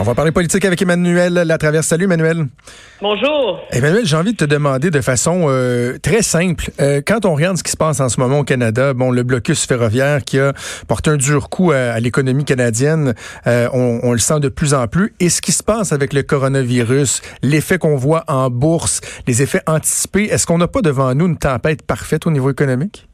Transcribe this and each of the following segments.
On va parler politique avec Emmanuel Latraverse. Salut Emmanuel. Bonjour. Emmanuel, j'ai envie de te demander de façon euh, très simple, euh, quand on regarde ce qui se passe en ce moment au Canada, bon, le blocus ferroviaire qui a porté un dur coup à, l'économie canadienne, euh, on, on, le sent de plus en plus. Et ce qui se passe avec le coronavirus, l'effet qu'on voit en bourse, les effets anticipés, est-ce qu'on n'a pas devant nous une tempête parfaite au niveau économique?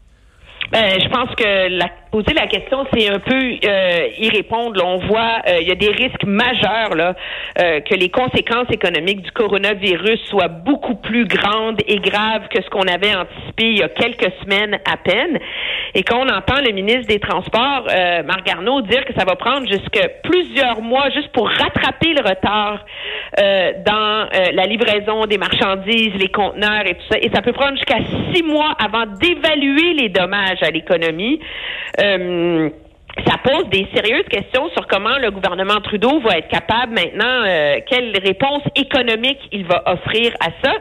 Ben, je pense que la, poser la question, c'est un peu euh, y répondre. on voit, euh, il y a des risques majeurs là, euh, que les conséquences économiques du coronavirus soient beaucoup plus grandes et graves que ce qu'on avait anticipé il y a quelques semaines à peine. Et quand on entend le ministre des Transports, Marc Garneau, dire que ça va prendre jusque plusieurs mois juste pour rattraper le retard euh, dans la livraison des marchandises, les conteneurs et tout ça, et ça peut prendre jusqu'à six mois avant d'évaluer les dommages à l'économie. Euh, ça pose des sérieuses questions sur comment le gouvernement Trudeau va être capable maintenant, euh, quelle réponse économique il va offrir à ça.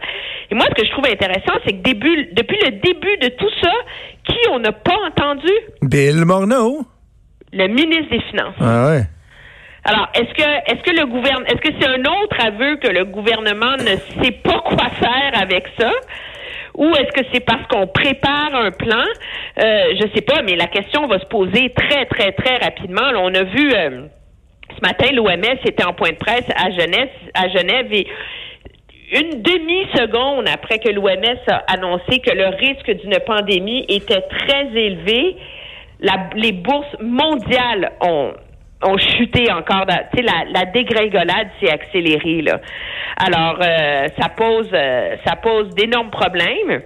Et moi, ce que je trouve intéressant, c'est que début, depuis le début de tout ça, qui on n'a pas entendu? Bill Morneau. Le ministre des Finances. Ah ouais. Alors, est-ce que est-ce que le gouvernement est-ce que c'est un autre aveu que le gouvernement ne sait pas quoi faire avec ça? ou est-ce que c'est parce qu'on prépare un plan? Euh, je sais pas, mais la question va se poser très, très, très rapidement. on a vu euh, ce matin, l'OMS était en point de presse à Genève, à Genève et une demi-seconde après que l'OMS a annoncé que le risque d'une pandémie était très élevé, les bourses mondiales ont ont chuté encore. Tu sais, la, la dégringolade s'est accélérée là. Alors, euh, ça pose, euh, ça pose d'énormes problèmes.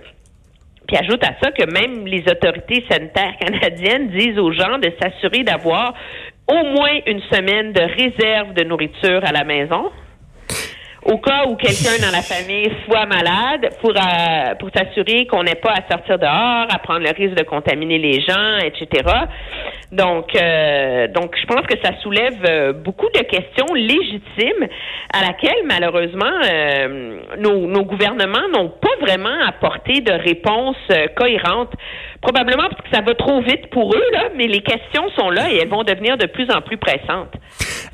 Puis ajoute à ça que même les autorités sanitaires canadiennes disent aux gens de s'assurer d'avoir au moins une semaine de réserve de nourriture à la maison au cas où quelqu'un dans la famille soit malade, pour, euh, pour s'assurer qu'on n'ait pas à sortir dehors, à prendre le risque de contaminer les gens, etc. Donc, euh, donc, je pense que ça soulève euh, beaucoup de questions légitimes à laquelle, malheureusement, nos, nos gouvernements n'ont pas vraiment apporté de réponse cohérente. Probablement parce que ça va trop vite pour eux, là, mais les questions sont là et elles vont devenir de plus en plus pressantes.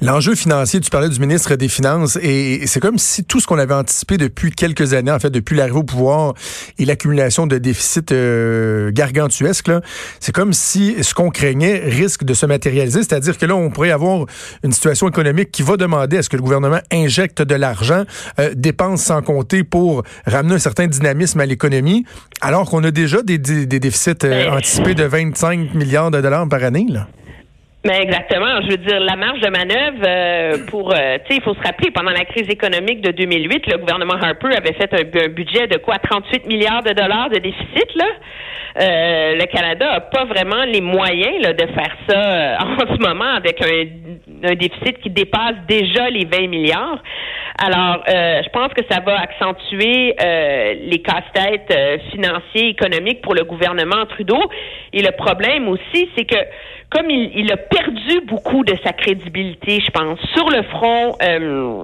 L'enjeu financier, tu parlais du ministre des Finances, et c'est comme si tout ce qu'on avait anticipé depuis quelques années, en fait, depuis l'arrivée au pouvoir et l'accumulation de déficits euh, gargantuesques, c'est comme si ce qu'on craignait risque de se matérialiser, c'est-à-dire que là, on pourrait avoir une situation économique qui va demander à ce que le gouvernement injecte de l'argent, euh, dépense sans compter pour ramener un certain dynamisme à l'économie, alors qu'on a déjà des, déficits euh, ben, de 25 milliards de dollars par année. Là. Mais exactement. Je veux dire, la marge de manœuvre euh, pour, euh, tu sais, il faut se rappeler, pendant la crise économique de 2008, le gouvernement Harper avait fait un, budget de quoi? 38 milliards de dollars de déficit là. Euh, le Canada a pas vraiment les moyens là, de faire ça en ce moment avec un, un, déficit qui dépasse déjà les 20 milliards. Alors, je pense que ça va accentuer les casse-têtes financiers, économiques pour le gouvernement Trudeau. Et le problème aussi, c'est que comme il, a perdu beaucoup de sa crédibilité, je pense, sur le front euh,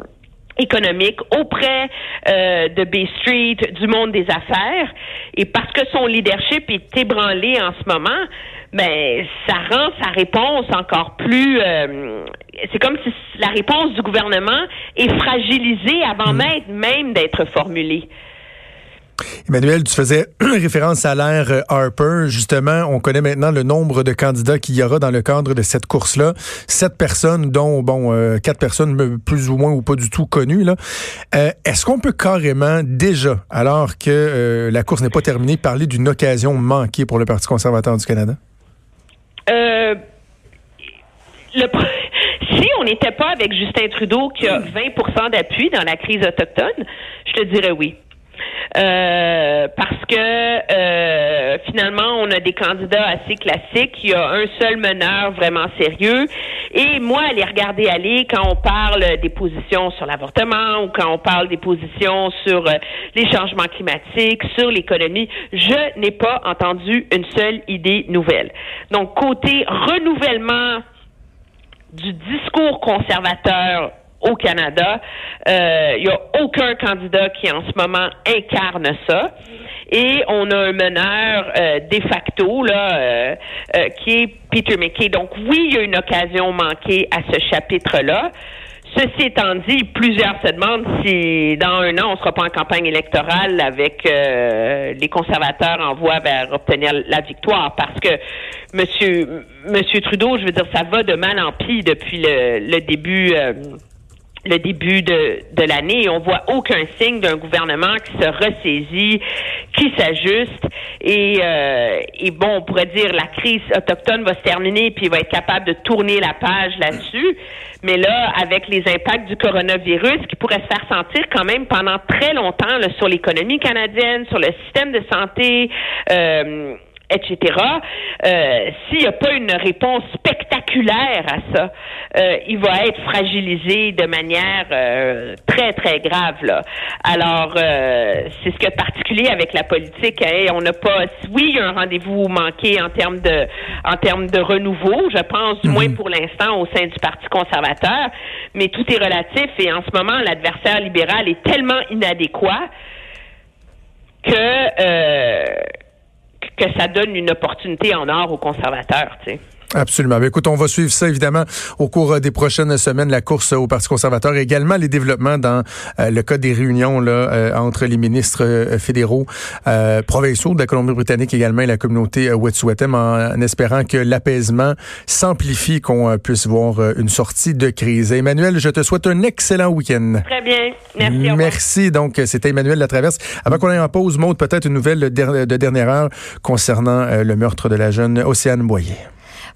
économique auprès euh, de Bay Street, du monde des affaires, et parce que son leadership est ébranlé en ce moment, ben ça rend sa réponse encore plus. Euh, c'est comme si la réponse du gouvernement est fragilisée avant mm. même d'être formulée. Emmanuel, tu faisais référence à l'ère euh, Harper. Justement, on connaît maintenant le nombre de candidats qu'il y aura dans le cadre de cette course-là. Sept personnes, dont bon euh, quatre personnes plus ou moins ou pas du tout connues. Là. Euh, est-ce qu'on peut carrément déjà, alors que la course n'est pas terminée, parler d'une occasion manquée pour le Parti conservateur du Canada? Si on n'était pas avec Justin Trudeau qui a 20% d'appui dans la crise autochtone, je te dirais oui. Euh, parce que euh, finalement, on a des candidats assez classiques. Il y a un seul meneur vraiment sérieux. Et moi, aller regarder aller quand on parle des positions sur l'avortement ou quand on parle des positions sur euh, les changements climatiques, sur l'économie, je n'ai pas entendu une seule idée nouvelle. Donc, côté renouvellement du discours conservateur au Canada. Euh, il n'y a aucun candidat qui en ce moment incarne ça. Et on a un meneur euh, de facto là, euh, qui est Peter McKay. Donc oui, il y a une occasion manquée à ce chapitre-là. Ceci étant dit, plusieurs se demandent si dans un an, on ne sera pas en campagne électorale avec les conservateurs en voie vers obtenir la victoire parce que Monsieur, Monsieur Trudeau, je veux dire, ça va de mal en pis depuis le, le début le début de, de l'année et on voit aucun signe d'un gouvernement qui se ressaisit, qui s'ajuste et, euh, et bon, on pourrait dire la crise autochtone va se terminer puis il va être capable de tourner la page là-dessus. Mais là, avec les impacts du coronavirus qui pourrait se faire sentir quand même pendant très longtemps là, sur l'économie canadienne, sur le système de santé, euh, etc. Euh, S'il n'y a pas une réponse spectaculaire à ça, euh, il va être fragilisé de manière euh, très très grave. Là. Alors euh, c'est ce qui est particulier avec la politique. Hein. On n'a pas, oui, il y a un rendez-vous manqué en termes de en termes de renouveau, je pense, du moins mhm. pour l'instant au sein du Parti conservateur, mais tout est relatif et en ce moment l'adversaire libéral est tellement inadéquat que euh, que ça donne une opportunité en or aux conservateurs, tu sais. Absolument. Mais ben, écoute, on va suivre ça évidemment au cours euh, des prochaines semaines, la course au Parti conservateur, et également les développements dans euh, le cas des réunions là, euh, entre les ministres fédéraux, provinciaux de la Colombie-Britannique également et la communauté Wet'suwet'en, en, espérant que l'apaisement s'amplifie, qu'on puisse voir une sortie de crise. Emmanuel, je te souhaite un excellent week-end. Très bien. Merci. Merci. Donc, c'était Emmanuel Latraverse. Avant qu'on aille en pause, Maud, peut-être une nouvelle de dernière heure concernant le meurtre de la jeune Océane Boyer.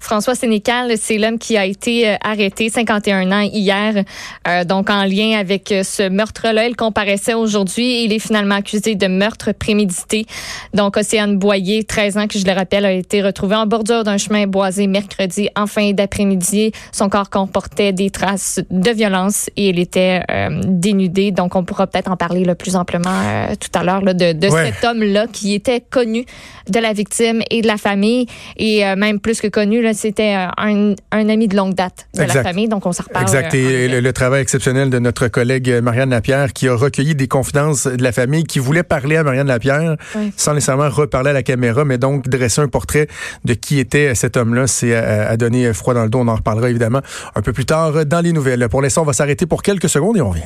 François Sénécal, c'est l'homme qui a été euh, arrêté, 51 ans, hier, euh, donc en lien avec euh, ce meurtre-là. Il comparaissait aujourd'hui et il est finalement accusé de meurtre prémédité. Donc, Océane Boyer, 13 ans, que je le rappelle, a été retrouvé en bordure d'un chemin boisé mercredi en fin d'après-midi. Son corps comportait des traces de violence et il était dénudé. Donc, on pourra peut-être en parler le plus amplement tout à l'heure de, de cet homme-là qui était connu de la victime et de la famille et même plus que connu, c'était euh, un, ami de longue date de la famille, donc on s'en reparle. Exact. Et euh, le, travail exceptionnel de notre collègue euh, Marianne Lapierre, qui a recueilli des confidences de la famille, qui voulait parler à Marianne Lapierre, sans nécessairement reparler à la caméra, mais donc dresser un portrait de qui était cet homme-là. C'est à, donner froid dans le dos. On en reparlera évidemment un peu plus tard dans les nouvelles. Pour l'instant, on va s'arrêter pour quelques secondes et on revient.